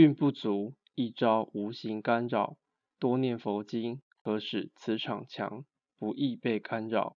运不足，一招无形干扰。多念佛经，可使磁场强，不易被干扰。